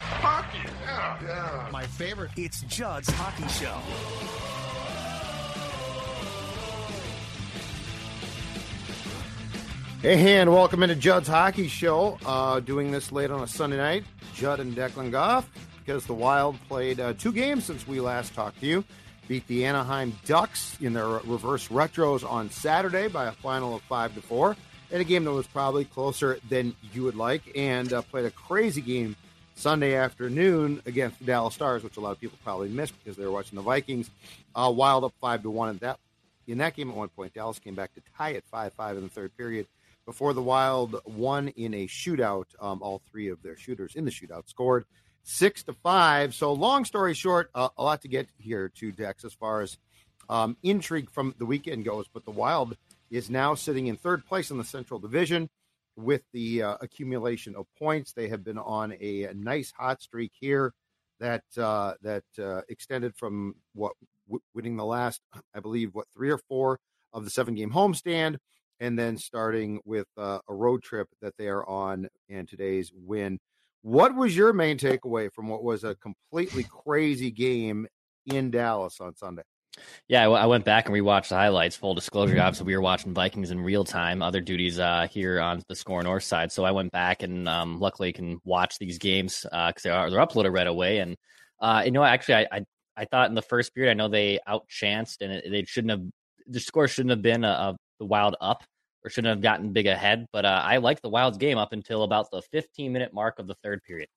Hockey, yeah, yeah. My favorite. It's Judd's Hockey Show. Hey, and welcome into Judd's Hockey Show. Uh, doing this late on a Sunday night. Judd and Declan Goff, because the Wild played uh, two games since we last talked to you. Beat the Anaheim Ducks in their reverse retros on Saturday by a final of five to four, in a game that was probably closer than you would like, and uh, played a crazy game Sunday afternoon against the Dallas Stars, which a lot of people probably missed because they were watching the Vikings. Uh, wild up five to one, and that in that game at one point, Dallas came back to tie it five five in the third period before the Wild won in a shootout. Um, all three of their shooters in the shootout scored six to five. So, long story short, uh, a lot to get here to Dex as far as um, intrigue from the weekend goes. But the Wild is now sitting in third place in the Central Division with the uh, accumulation of points. They have been on a, a nice hot streak here that uh, that uh, extended from what w- winning the last, I believe, what three or four of the seven game homestand, and then starting with uh, a road trip that they are on and today's win. What was your main takeaway from what was a completely crazy game in Dallas on Sunday? Yeah, I went back and rewatched the highlights. Full disclosure, obviously, we were watching Vikings in real time. Other duties uh, here on the Score North side, so I went back and um, luckily can watch these games because uh, they're they're uploaded right away. And uh, you know, actually, I, I, I thought in the first period, I know they outchanced and it, they shouldn't have the score shouldn't have been a, a, the Wild up or shouldn't have gotten big ahead. But uh, I liked the Wild's game up until about the 15 minute mark of the third period.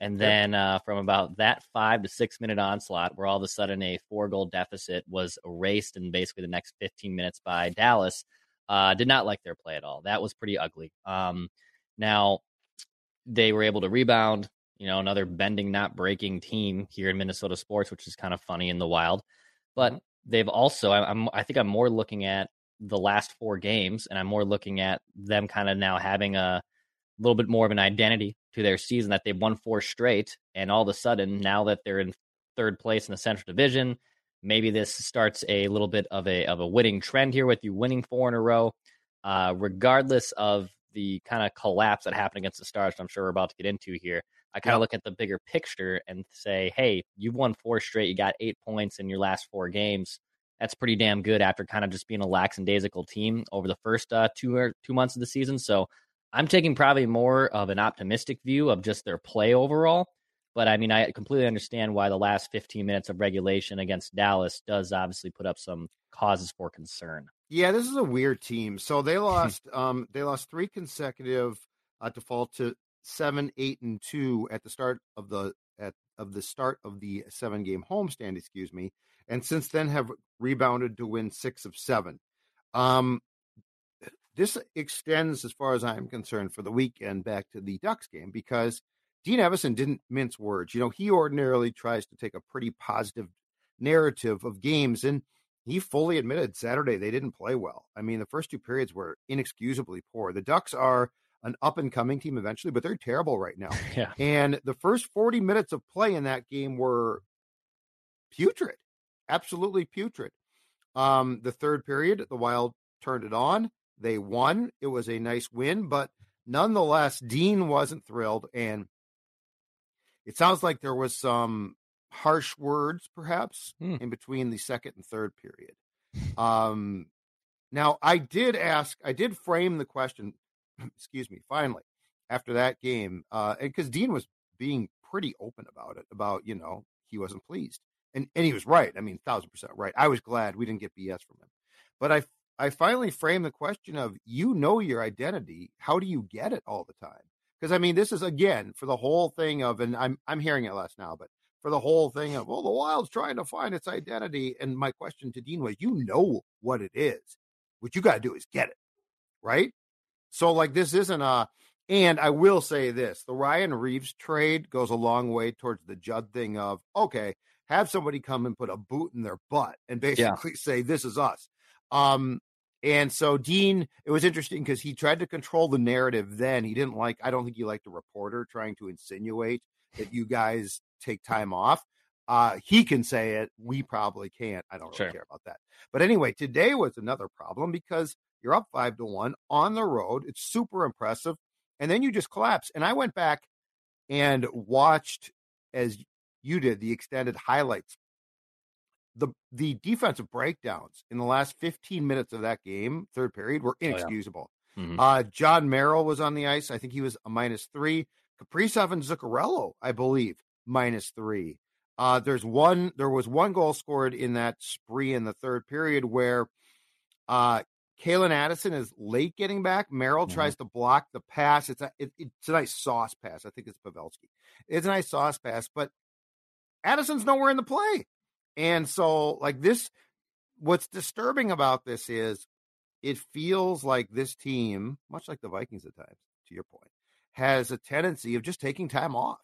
And then uh, from about that five to six minute onslaught, where all of a sudden a four goal deficit was erased in basically the next 15 minutes by Dallas, uh, did not like their play at all. That was pretty ugly. Um, now, they were able to rebound, you know, another bending, not breaking team here in Minnesota sports, which is kind of funny in the wild. But they've also, I, I'm, I think I'm more looking at the last four games, and I'm more looking at them kind of now having a little bit more of an identity to their season that they've won four straight, and all of a sudden now that they're in third place in the Central Division, maybe this starts a little bit of a of a winning trend here with you winning four in a row. Uh, regardless of the kind of collapse that happened against the Stars, I'm sure we're about to get into here. I kind of yep. look at the bigger picture and say, hey, you've won four straight. You got eight points in your last four games. That's pretty damn good after kind of just being a lackadaisical team over the first uh, two or two months of the season. So I'm taking probably more of an optimistic view of just their play overall. But I mean, I completely understand why the last 15 minutes of regulation against Dallas does obviously put up some causes for concern. Yeah, this is a weird team. So they lost, um, they lost three consecutive uh, to fall to seven, eight, and two at the start of the at of the start of the seven game homestand. Excuse me, and since then have rebounded to win six of seven. Um, this extends, as far as I'm concerned, for the weekend back to the Ducks game because Dean Evason didn't mince words. You know, he ordinarily tries to take a pretty positive narrative of games, and he fully admitted Saturday they didn't play well. I mean, the first two periods were inexcusably poor. The Ducks are an up and coming team eventually, but they're terrible right now. Yeah. And the first 40 minutes of play in that game were putrid, absolutely putrid. Um, the third period, the Wild turned it on. They won. It was a nice win, but nonetheless, Dean wasn't thrilled. And it sounds like there was some harsh words, perhaps, hmm. in between the second and third period. Um, now, I did ask, I did frame the question, excuse me, finally, after that game, because uh, Dean was being pretty open about it, about, you know, he wasn't pleased. And and he was right. I mean, thousand percent right. I was glad we didn't get BS from him. But I I finally framed the question of you know your identity. How do you get it all the time? Because I mean, this is again for the whole thing of, and I'm I'm hearing it less now, but for the whole thing of, well, the Wild's trying to find its identity. And my question to Dean was, you know what it is. What you got to do is get it, right? So like this isn't a. And I will say this: the Ryan Reaves trade goes a long way towards the Judd thing of okay, have somebody come and put a boot in their butt and basically yeah. say this is us. Um, and so Dean, it was interesting because he tried to control the narrative. Then he didn't like. I don't think he liked the reporter trying to insinuate that you guys take time off. Uh, he can say it. We probably can't. I don't really sure. care about that. But anyway, today was another problem because you're up five to one on the road. It's super impressive. And then you just collapse. And I went back and watched, as you did, the extended highlights. The the defensive breakdowns in the last 15 minutes of that game, third period, were inexcusable. Oh, yeah. mm-hmm. uh, Jon Merrill was on the ice. I think he was a minus three. Kaprizov and Zuccarello, I believe, minus three. Uh, there's one. There was one goal scored in that spree in the third period where uh, Calen Addison is late getting back. Merrill mm-hmm. tries to block the pass. It's a it, it's a nice sauce pass. I think it's Pavelski. It's a nice sauce pass, but Addison's nowhere in the play. And so, like this, what's disturbing about this is it feels like this team, much like the Vikings at times, to your point, has a tendency of just taking time off.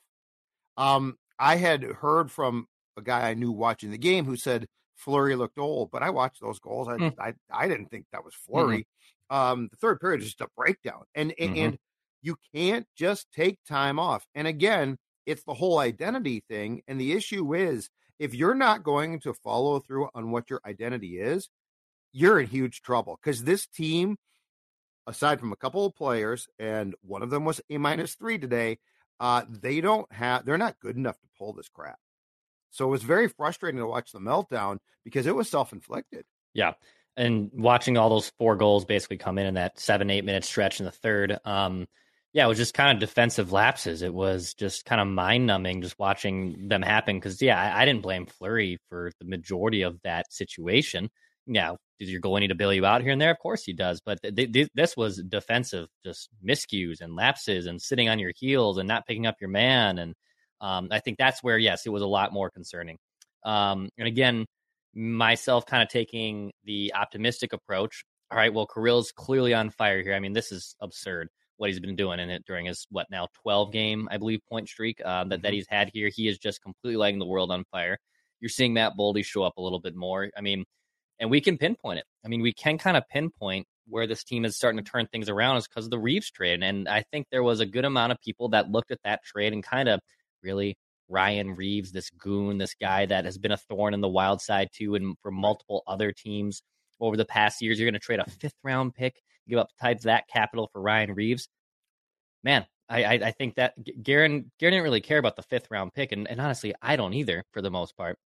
Um, I had heard from a guy I knew watching the game who said Fleury looked old, but I watched those goals. I mm. I, I didn't think that was Fleury. Mm-hmm. Um, the third period is just a breakdown, and mm-hmm. and you can't just take time off. And again, it's the whole identity thing. And the issue is if you're not going to follow through on what your identity is, you're in huge trouble because this team, aside from a couple of players, and one of them was a minus three today, uh, they don't have, they're not good enough to pull this crap. So it was very frustrating to watch the meltdown because it was self inflicted. Yeah. And watching all those four goals basically come in in that seven, eight minute stretch in the third. Um, yeah, it was just kind of defensive lapses. It was just kind of mind numbing just watching them happen. Cause yeah, I, I, didn't blame Fleury for the majority of that situation. Now, does your goalie need to bail you out here and there? Of course he does. But th- th- this was defensive, just miscues and lapses and sitting on your heels and not picking up your man. And um, I think that's where, yes, it was a lot more concerning. Um, and again, myself kind of taking the optimistic approach. All right, well, Kirill's clearly on fire here. I mean, this is absurd what he's been doing in it during his what now 12 game I believe point streak uh, that that mm-hmm. he's had here. He is just completely lighting the world on fire. You're seeing Matt Boldy show up a little bit more. I mean, and we can pinpoint it. I mean, we can kind of pinpoint where this team is starting to turn things around is because of the Reaves trade, and I think there was a good amount of people that looked at that trade and kind of really Ryan Reaves, this goon, this guy that has been a thorn in the wild side too, and for multiple other teams over the past years. You're going to trade a fifth round pick, give up types that capital for Ryan Reaves. man, I, I, I think that Guerin Guerin didn't really care about the fifth round pick, and, and honestly, I don't either for the most part.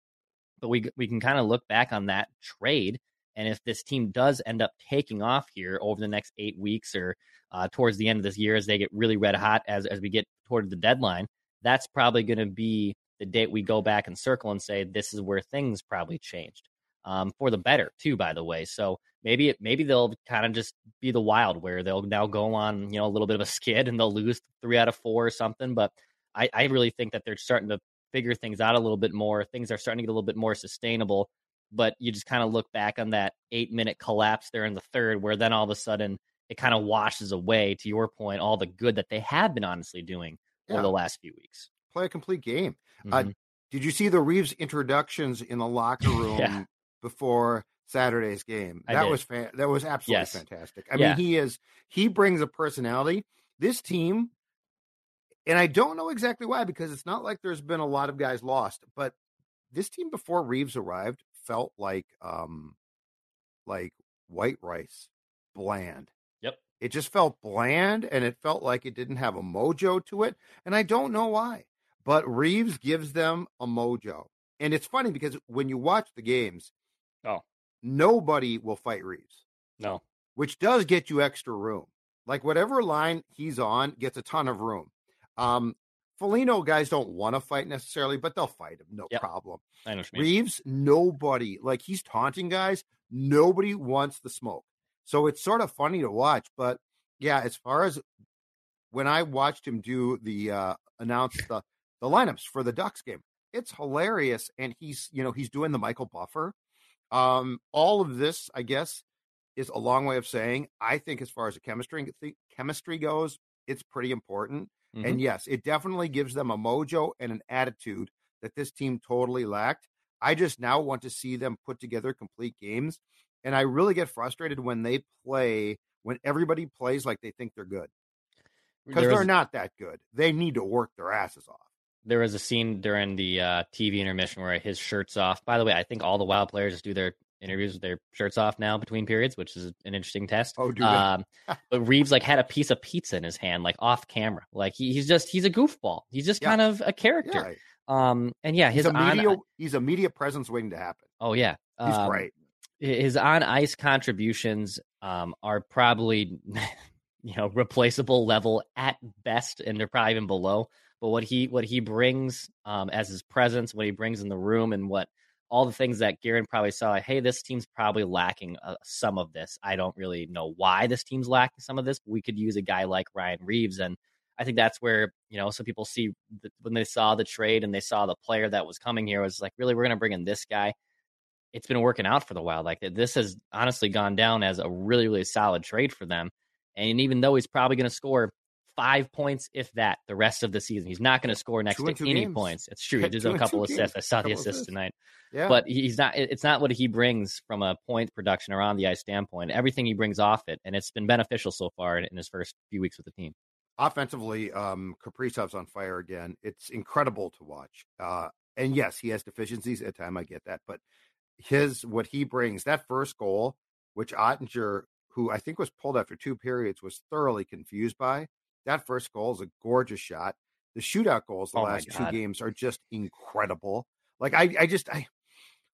But we we can kind of look back on that trade, and if this team does end up taking off here over the next eight weeks or uh, towards the end of this year, as they get really red hot as as we get toward the deadline, that's probably going to be the date we go back and circle and say this is where things probably changed um, for the better too. By the way, so maybe it, maybe they'll kind of just be the wild where they'll now go on you know a little bit of a skid and they'll lose three out of four or something. But I, I really think that they're starting to figure things out a little bit more. Things are starting to get a little bit more sustainable. But you just kind of look back on that eight minute collapse there in the third, where then all of a sudden it kind of washes away. To your point, all the good that they have been honestly doing yeah. over the last few weeks. Play a complete game. Uh, mm-hmm. Uh, did you see the Reaves introductions in the locker room yeah. Before Saturday's game. I that did. was that was absolutely yes. fantastic. I yeah. mean, he is he brings a personality. This team, and I don't know exactly why because it's not like there's been a lot of guys lost, but this team before Reaves arrived felt like um like white rice, bland. Yep. It just felt bland and it felt like it didn't have a mojo to it, and I don't know why. But Reaves gives them a mojo. And it's funny because when you watch the games, oh, nobody will fight Reaves. No. Which does get you extra room. Like whatever line he's on gets a ton of room. Um, Foligno guys don't want to fight necessarily, but they'll fight him, no Yep. problem. I know what you mean. Reaves, nobody like he's taunting guys. Nobody wants the smoke, so it's sort of funny to watch. But yeah, as far as when I watched him do the uh announce the the lineups for the Ducks game, it's hilarious, and he's you know he's doing the Michael Buffer. Um, all of this, I guess, is a long way of saying I think as far as the chemistry chemistry goes, it's pretty important. Mhm. And yes, it definitely gives them a mojo and an attitude that this team totally lacked. I just now want to see them put together complete games. And I really get frustrated when they play, when everybody plays like they think they're good because they're not that good. They need to work their asses off. There was a scene during the uh, TV intermission where his shirt's off. By the way, I think all the Wild players just do their interviews with their shirts off now between periods, which is an interesting test. Oh, do um, but Reaves like had a piece of pizza in his hand, like off camera. Like he, he's just he's a goofball. He's just Yeah. kind of a Yeah, character. Um, and yeah, he's his a on, media, he's a media presence waiting to happen. oh yeah, He's Um, great. his on ice contributions um, are probably you know replaceable level at best and they're probably even below but what he what he brings um, as his presence what he brings in the room and what all the things that Guerin probably saw like, hey this team's probably lacking uh, some of this i don't really know why this team's lacking some of this but we could use a guy like ryan reaves and i think that's where you know some people see that when they saw the trade and they saw the player that was coming here was like really we're going to bring in this guy it's been working out for the Wild. Like this has honestly gone down as a really, really solid trade for them. And even though he's probably going to score five points, if that, the rest of the season, he's not going to score next Two to any games. points. It's true. He two a couple assists. games. I saw the assists tonight, Yeah. but he's not. It's not what he brings from a point production or on the ice standpoint. Everything he brings off it, and it's been beneficial so far in, in his first few weeks with the team. offensively, um, Kaprizov's on fire again. It's incredible to watch. Uh, and yes, he has deficiencies at time. I get that, but his what he brings that first goal, which Oettinger, who I think was pulled after two periods, was thoroughly confused by. That first goal is a gorgeous shot. The shootout goals the Oh last two games are just incredible. Like I, I just I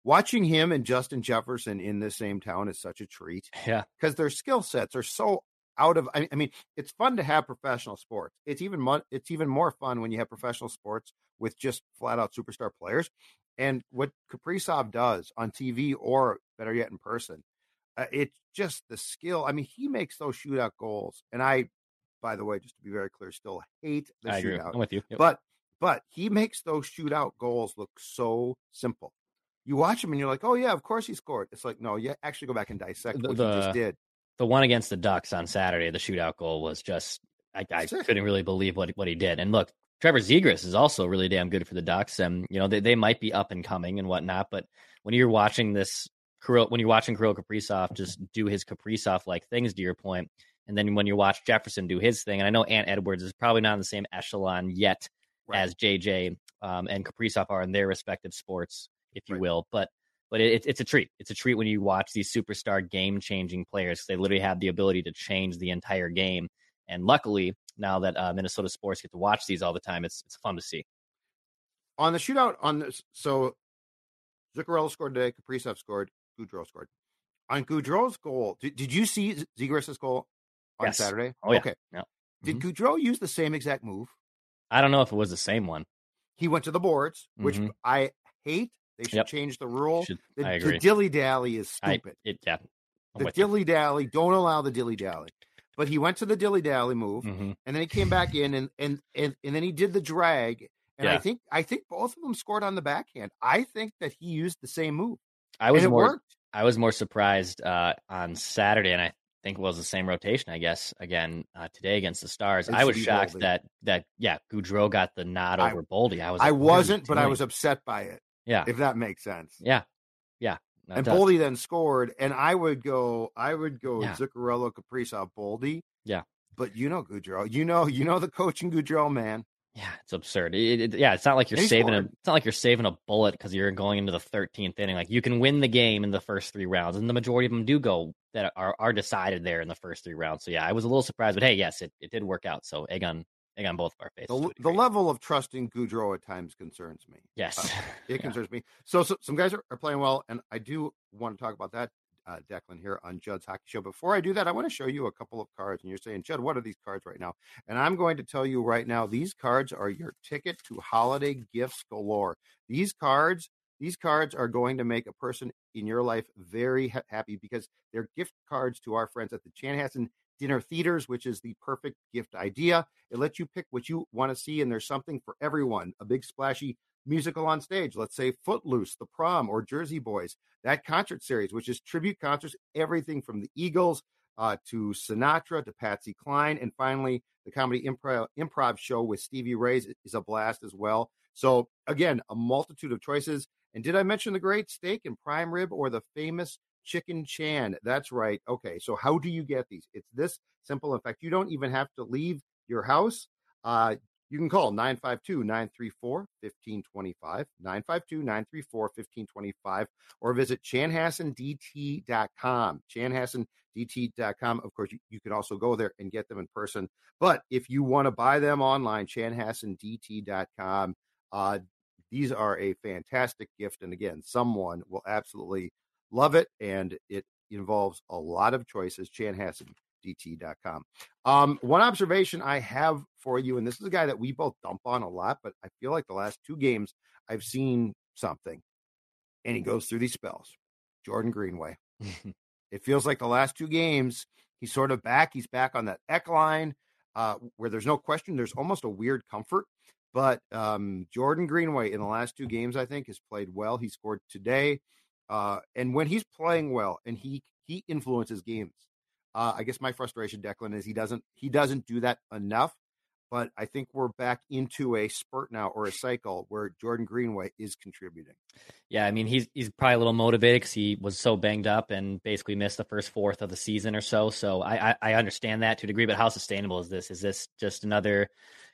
watching him and Justin Jefferson in the same town is such a treat Yeah, because their skill sets are so out of I, I mean it's fun to have professional sports it's even mo- it's even more fun when you have professional sports with just flat out superstar players and what kaprizov does on tv or better yet in person uh, it's just the skill i mean he makes those shootout goals and i by the way just to be very clear still hate the I agree. I'm with you. Yep. but but he makes those shootout goals look so simple you watch him and you're like oh yeah of course he scored it's like no you actually go back and dissect The- what he the- just did the one against the Ducks on Saturday, the shootout goal was just I, I couldn't really believe what what he did. And look, Trevor Zegras is also really damn good for the Ducks, and you know they, they might be up and coming and whatnot. But when you're watching this, Kirill, when you're watching Kirill Kaprizov just do his Kaprizov like things, to your point, and then when you watch Jefferson do his thing, and I know Ant Edwards is probably not in the same echelon yet Right. as JJ um, and Kaprizov are in their respective sports, if you Right. will. But but it, it's a treat. It's a treat when you watch these superstar game changing players they literally have the ability to change the entire game. And luckily, now that uh, Minnesota sports get to watch these all the time, it's it's fun to see. on the shootout on this so Zuccarello scored today, Kaprizov scored, Gaudreau scored. On Gaudreau's goal, did, did you see Z- Zegras' goal on Yes. Saturday? Oh yeah. Okay. Yeah. Did Mhm. Gaudreau use the same exact move? I don't know if it was the same one. He went to the boards, which Mhm. I hate. They should Yep. change the rule. Should- The, I the dilly dally is I, stupid. it, yeah. I'm the dilly dally, don't allow the dilly dally. But he went to the dilly dally move, Mhm. and then he came back in, and and and, and then he did the drag. And I think I think both of them scored on the backhand. I think that he used the same move, I was more worked. I was more surprised uh, on Saturday, and I think it was the same rotation. I guess again uh, today against the Stars. It I was shocked Boldy. that that yeah, Gaudreau got the nod I- over Boldy. I was I like, what are you wasn't, but I was upset by it. yeah If that makes sense. yeah yeah. No, and. Boldy then scored, and I would go, I would go Yeah. Zuccarello, Kaprizov, Boldy. Yeah. But you know Gaudreau, you know, you know the coaching Gaudreau man. Yeah, it's absurd. It, it- yeah, it's not like you're saving a. It's not like you're saving a bullet because you're going into the 13th inning. Like you can win the game in the first three rounds, and the majority of them do go that are are decided there in the first three rounds. So yeah, I was a little surprised, but hey, yes, it, it did work out. So egg on egg on both of our faces. The, the level of trusting Gaudreau at times concerns me. yes, uh, It Yeah. concerns me. So, so some guys are, are playing well, and I do want to talk about that. Uh, Declan here on Judd's Hockey Show. Before I do that, I want to show you a couple of cards. And you're saying, Judd, what are these cards right now? And I'm going to tell you right now, these cards are your ticket to holiday gifts galore. These cards, these cards are going to make a person in your life very ha- happy because they're gift cards to our friends at the Chanhassen Dinner Theaters, which is the perfect gift idea. It lets you pick what you want to see, and there's something for everyone. A big splashy musical on stage. Let's say Footloose, The Prom, or Jersey Boys. That concert series, which is tribute concerts, everything from the Eagles uh, to Sinatra to Patsy Cline, and finally the comedy improv, improv show with Stevie Ray is a blast as well. So again, a multitude of choices. And did I mention the great steak and prime rib or the famous chicken chan? That's right. Okay, so how do you get these? It's this simple. In fact, you don't even have to leave your house. Uh, you can call 952 934 1525, 952 934 1525, or visit chanhassendt.com. Chanhassendt.com. Of course, you, you can also go there and get them in person. But if you want to buy them online, chanhassendt.com. Uh, these are a fantastic gift. And again, someone will absolutely love it. And it involves a lot of choices. Chanhassen dt.com. Um, one observation I have for you, and this is a guy that we both dump on a lot, but I feel like the last two games I've seen something, and he goes through these spells. Jordan Greenway. it feels like the last two games he's sort of back. He's back on that Ek line uh, where there's no question. There's almost a weird comfort. But um, Jordan Greenway in the last two games, I think, has played well. He scored today, uh, and when he's playing well and he he influences games, uh, I guess my frustration, Declan, is he doesn't he doesn't do that enough. But I think we're back into a spurt now or a cycle where Jordan Greenway is contributing. Yeah, I mean he's he's probably a little motivated because he was so banged up and basically missed the first fourth of the season or so. So I, I, I understand that to a degree, but how sustainable is this? Is this just another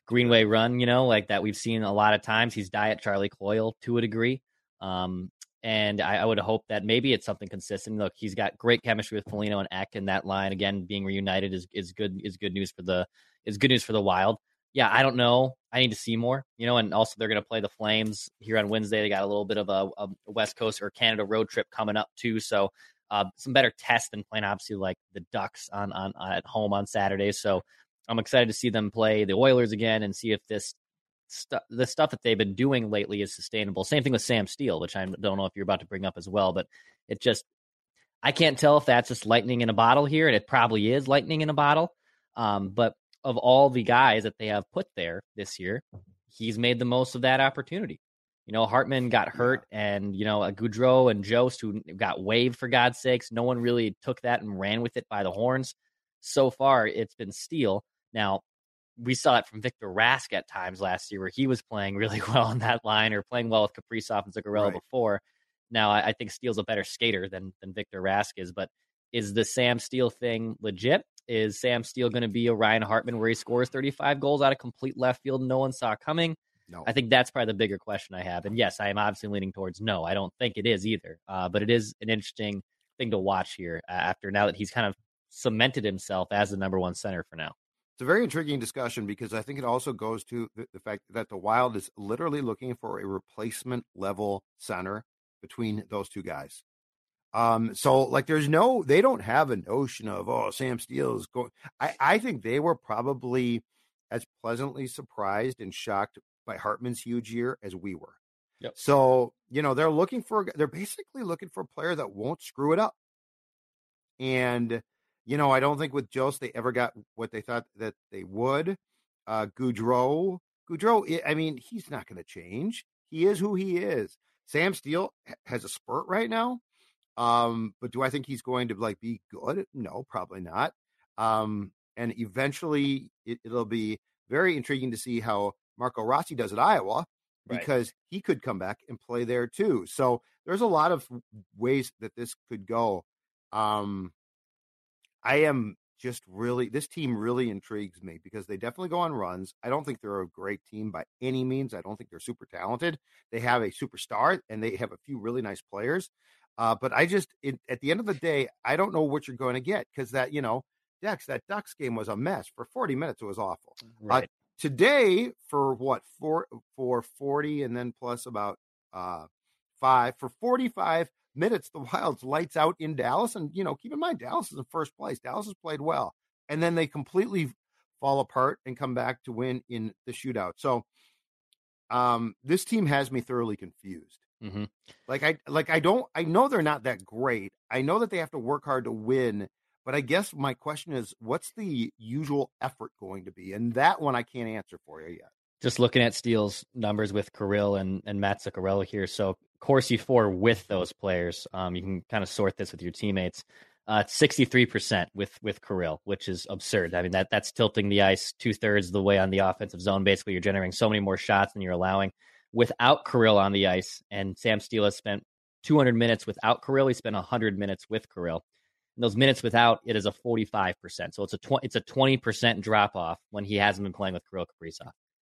Greenway run? You know, like that we've seen a lot of times. He's diet Charlie Coyle to a degree. Um, and I, I, would hope that maybe it's something consistent. Look, he's got great chemistry with Foligno and Ek, in that line again being reunited is is good is good news for the is good news for the Wild. Yeah, I don't know. I need to see more, you know. And also, they're going to play the Flames here on Wednesday. They got a little bit of a, a West Coast or Canada road trip coming up too, so uh, some better tests than playing obviously like the Ducks on on at home on Saturday. So I'm excited to see them play the Oilers again and see if this stuff the stuff that they've been doing lately is sustainable. Same thing with Sam Steel, which I don't know if you're about to bring up as well, but it just I can't tell if that's just lightning in a bottle here, and it probably is lightning in a bottle. Um, but of all the guys that they have put there this year, he's made the most of that opportunity. You know, Hartman got hurt, and you know, a Gaudreau and Jost who got waived for God's sakes. No one really took that and ran with it by the horns. So far, it's been Steel. Now, we saw it from Victor Rask at times last year where he was playing really well on that line or playing well with Kaprizov and Zuccarello right. before. Now I, I, think Steel's a better skater than than Victor Rask is, but is the Sam Steel thing legit? Is Sam Steel going to be a Ryan Hartman where he scores 35 goals out of complete left field no one saw coming? No. I think that's probably the bigger question I have. And yes, I am obviously leaning towards no. I don't think it is either. Uh, but it is an interesting thing to watch here after now that he's kind of cemented himself as the number one center for now it's a very intriguing discussion because I think it also goes to the, the, fact that the Wild is literally looking for a replacement level center between those two guys. Um, so like there's no they don't have a notion of oh Sam Steel is going I, I think they were probably as pleasantly surprised and shocked by Hartman's huge year as we were. Yep. So, you know, they're looking for they're basically looking for a player that won't screw it up. And you know, I don't think with Jost they ever got what they thought that they would. Uh, Gaudreau, Gaudreau, I mean, he's not going to change. He is who he is. Sam Steel has a spurt right now. Um, but do I think he's going to like be good? No, probably not. Um, and eventually it, will be very intriguing to see how Marco Rossi does at Iowa because right. he could come back and play there too. So there's a lot of ways that this could go. Um, I am just really this team really intrigues me because they definitely go on runs. I don't think they're a great team by any means. I don't think they're super talented. They have a superstar and they have a few really nice players. Uh, but I just it, at the end of the day, I don't know what you're going to get because that you know, Dex that Ducks game was a mess for 40 minutes. It was awful. Uh, right. Uh, today for what for for 40 and then plus about uh five for 45 minutes, the Wild's lights out in Dallas. And, you know, keep in mind, Dallas is in first place. Dallas has played well. And then they completely fall apart and come back to win in the shootout. So um, this team has me thoroughly confused. Mm-hmm. Like I like I don't I know they're not that great. I know that they have to work hard to win, but I guess my question is what's the usual effort going to be? And that one I can't answer for you yet. Just looking at Steel's numbers with Kirill and, and Matt Zuccarello here. So Corsi for with those players. Um, you can kind of sort this with your teammates. Uh, 63% with with Kirill, which is absurd. I mean that that's tilting the ice two thirds of the way on the offensive zone. Basically, you're generating so many more shots than you're allowing. Without Kirill on the ice, and Sam Steel has spent 200 minutes without Kirill. He spent 100 minutes with Kirill. And those minutes without it is a 45%. So it's a tw- it's a 20% drop off when he hasn't been playing with Kirill Kaprizov.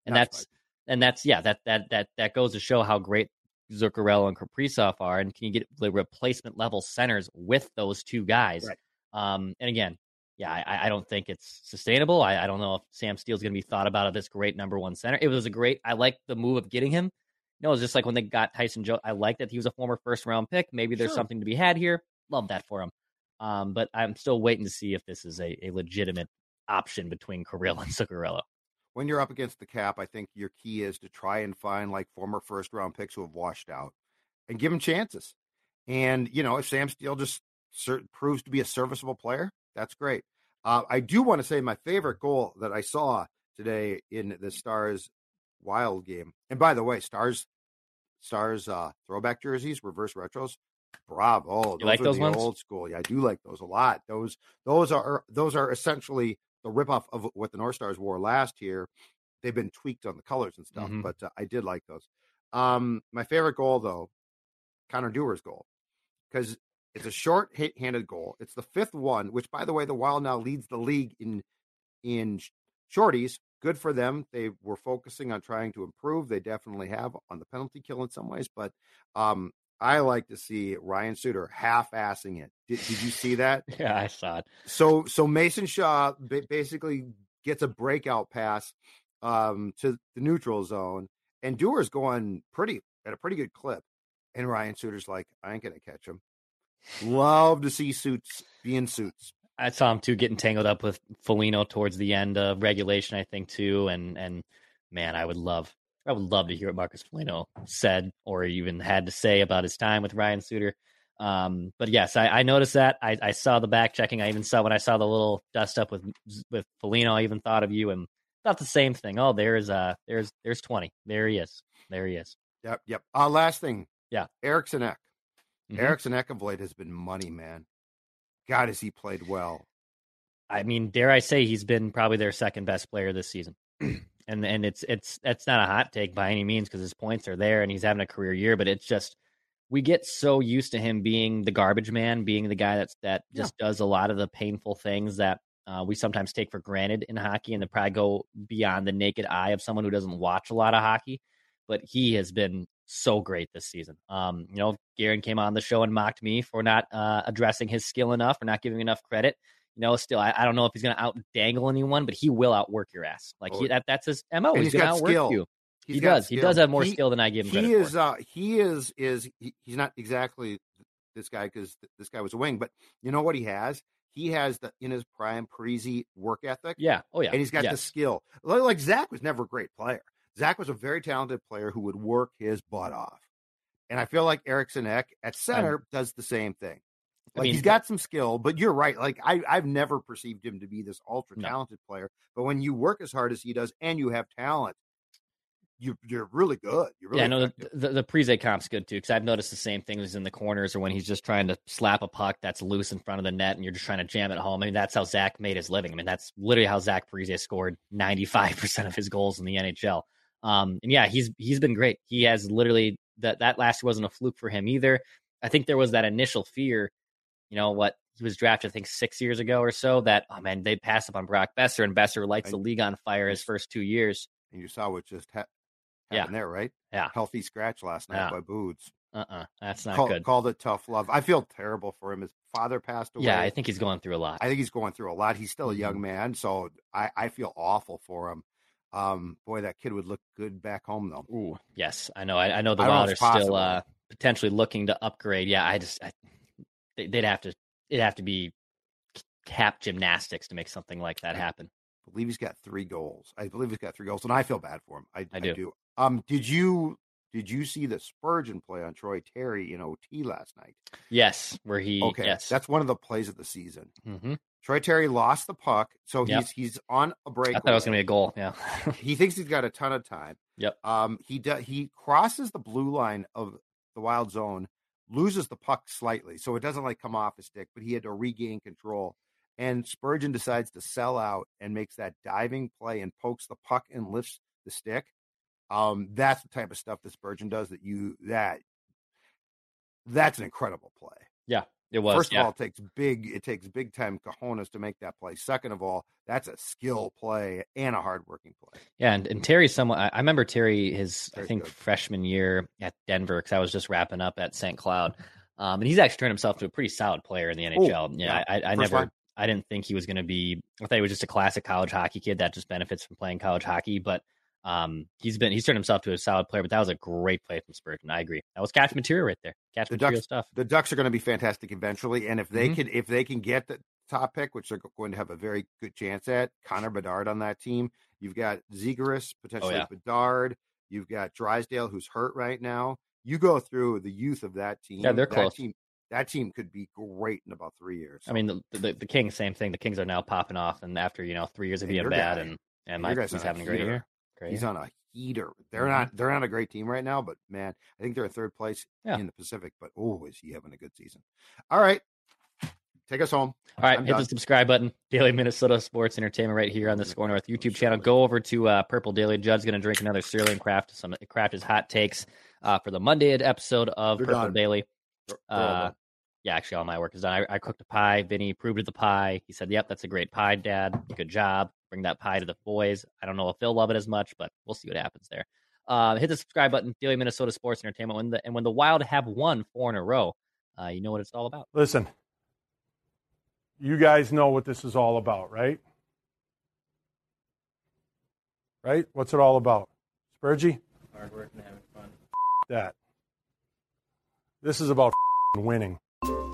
And that's, that's and that's yeah, that that that that goes to show how great Zuccarello and Kaprizov are, and can you get the replacement level centers with those two guys? Right. Um, and again, yeah, I, I, don't think it's sustainable. I, I don't know if Sam Steel's going to be thought about as this great number one center. It was a great. I like the move of getting him. You know, it was just like when they got Tyson Jost. I like that he was a former first round pick. Maybe there's Sure. something to be had here. Love that for him. Um, but I'm still waiting to see if this is a, a legitimate option between Kirill and Zuccarello. When you're up against the cap, I think your key is to try and find like former first round picks who have washed out and give them chances. And, you know, if Sam Steel just cer- proves to be a serviceable player, that's great. Uh, I do want to say my favorite goal that I saw today in the Stars Wild game. And by the way, Stars Stars uh, throwback jerseys, reverse retros. Bravo! You like are those the ones? Old school. Yeah, I do like those a lot. Those those are those are essentially the ripoff of what the North Stars wore last year. They've been tweaked on the colors and stuff, Mhm. but uh, I did like those. Um, my favorite goal though, Connor Dewar's goal, because it's a short hit handed goal. It's the fifth one, which by the way, the Wild now leads the league in in shorties. Good for them. They were focusing on trying to improve. They definitely have on the penalty kill in some ways, but um, I like to see Ryan Suter half assing it. Did, did you see that? Yeah, I saw it. So so Mason Shaw ba- basically gets a breakout pass um, to the neutral zone, and Dewar's going pretty at a pretty good clip, and Ryan Suter's like, I ain't gonna catch him. Love to see suits being suits. I saw him too getting tangled up with Foligno towards the end of regulation, I think too. And and man, I would love I would love to hear what Marcus Foligno said or even had to say about his time with Ryan Suter. Um, but yes, I, I noticed that. I, I saw the back checking. I even saw when I saw the little dust up with with Foligno. I even thought of you and thought the same thing. Oh, there's uh there's there's twenty. There he is. There he is. Yep, yep. Uh, last thing, Yeah. Eriksson Ek. Mhm. Eriksson Ek of late has been money, man. God, has he played well? I mean, dare I say he's been probably their second best player this season. and and it's it's that's not a hot take by any means because his points are there and he's having a career year, but it's just we get so used to him being the garbage man, being the guy that's that just does a lot of the painful things that uh, we sometimes take for granted in hockey and to probably go beyond the naked eye of someone who doesn't watch a lot of hockey. But he has been so great this season. Um, you know, Guerin came on the show and mocked me for not uh, addressing his skill enough or not giving enough credit. You know, still, I, I don't know if he's going to out dangle anyone, but he will outwork your ass. Like he, that, that's his mo. And He's, he's going to got outwork skill. you. He's he does. He does have more He- skill than I give him he is uh he is is he, he's not exactly this guy because this guy was a wing but you know what he has he has the in his prime Parise work ethic yeah. Oh yeah. and he's got the skill like, like zach was never a great player zach was a very talented player who would work his butt off and i feel like eriksson ek at center does the same thing I like mean, he's got some skill but you're right like I, i've never perceived him to be this ultra No. talented player but when you work as hard as he does and you have talent you, you're really good you're really yeah, no, the, the, the Parise comp's good too because I've noticed the same things in the corners or when he's just trying to slap a puck that's loose in front of the net and you're just trying to jam it home. I mean, that's how Zach made his living. I mean, that's literally how Zach Parise scored 95% of his goals in the NHL. Um, and yeah, he's he's been great. He has literally that that last year wasn't a fluke for him either. I think there was that initial fear, you know, what he was drafted, I think six years ago or so, that oh man, they'd pass up on Brock Boeser and Boeser lights the league on fire his first two years. And you saw what just ha- Yeah. happened there, right? Yeah. Healthy scratch last night Yeah. by Boots. Uh uh that's not Call- good. Called it tough love. I feel terrible for him. His father passed away. Yeah, I think he's going through a lot. I think he's going through a lot. He's still a Mm-hmm. young man, so I, I feel awful for him. Um, boy, that kid would look good back home though. Ooh, yes, I know. I, I know the I don't know are still uh, potentially looking to upgrade, yeah, I just I, they'd have to it'd have to be cap gymnastics to make something like that happen. I believe he's got three goals. I believe he's got three goals, and I feel bad for him. I, I do. Um, did you did you see the Spurgeon play on Troy Terry in OT last night? Yes, where he okay, yes. that's one of the plays of the season. Mm-hmm. Troy Terry lost the puck, so Yep. he's he's on a break. I thought it was gonna be a goal. Yeah. he thinks he's got a ton of time. Yep. Um, he does. He crosses the blue line of the wild zone, loses the puck slightly, so it doesn't like come off his stick, but he had to regain control. And Spurgeon decides to sell out and makes that diving play and pokes the puck and lifts the stick. Um, that's the type of stuff that Spurgeon does that you that that's an incredible play. yeah, it was. First yeah. of all, it takes big it takes big time cojones to make that play. Second of all, that's a skill play and a hardworking play. Yeah, and, and Terry's someone I, remember Terry his I think good. freshman year at Denver because I was just wrapping up at St. Cloud, um, and he's actually turned himself to a pretty solid player in the NHL. yeah, yeah. I, I never line. I didn't think he was going to be. I thought he was just a classic college hockey kid that just benefits from playing college hockey, but. Um, he's been he's turned himself to a solid player, but that was a great play from Spurgeon. I agree. That was catch material right there. Catch The material Ducks- stuff. the Ducks are going to be fantastic eventually, and if they Mhm. can if they can get the top pick, which they're going to have a very good chance at, Connor Bedard on that team. You've got Zegras, potentially Oh, yeah. Bedard. You've got Drysdale, who's hurt right now. You go through the youth of that team. Yeah, they're that close. Team, that team could be great in about three years. I mean, the, the the Kings, same thing. The Kings are now popping off, and after you know three years of being bad, guy- and and my he's having a great year. Great. He's on a heater. They're Mhm. not they're not a great team right now, but man, I think they're in third place Yeah. in the Pacific. But oh, is he having a good season? All right, take us home. All right, I'm hit done. the subscribe button. Daily Minnesota Sports Entertainment right here on the Score North YouTube channel. Go over to uh, Purple Daily. Judd's going to drink another Sterling Craft. Some craft his hot takes uh, for the Monday episode of They're Purple done. Daily. Uh, yeah, actually, all my work is done. I, I cooked a pie. Vinny approved of the pie. He said, "Yep, that's a great pie, Dad. Good job. Bring that pie to the boys." I don't know if they'll love it as much, but we'll see what happens there. Uh, hit the subscribe button. Daily Minnesota Sports Entertainment. When the, and when the Wild have won four in a row, uh, you know what it's all about. Listen, you guys know what this is all about, right? Right? What's it all about? Spurgey? Hard work and having fun. That. This is about winning.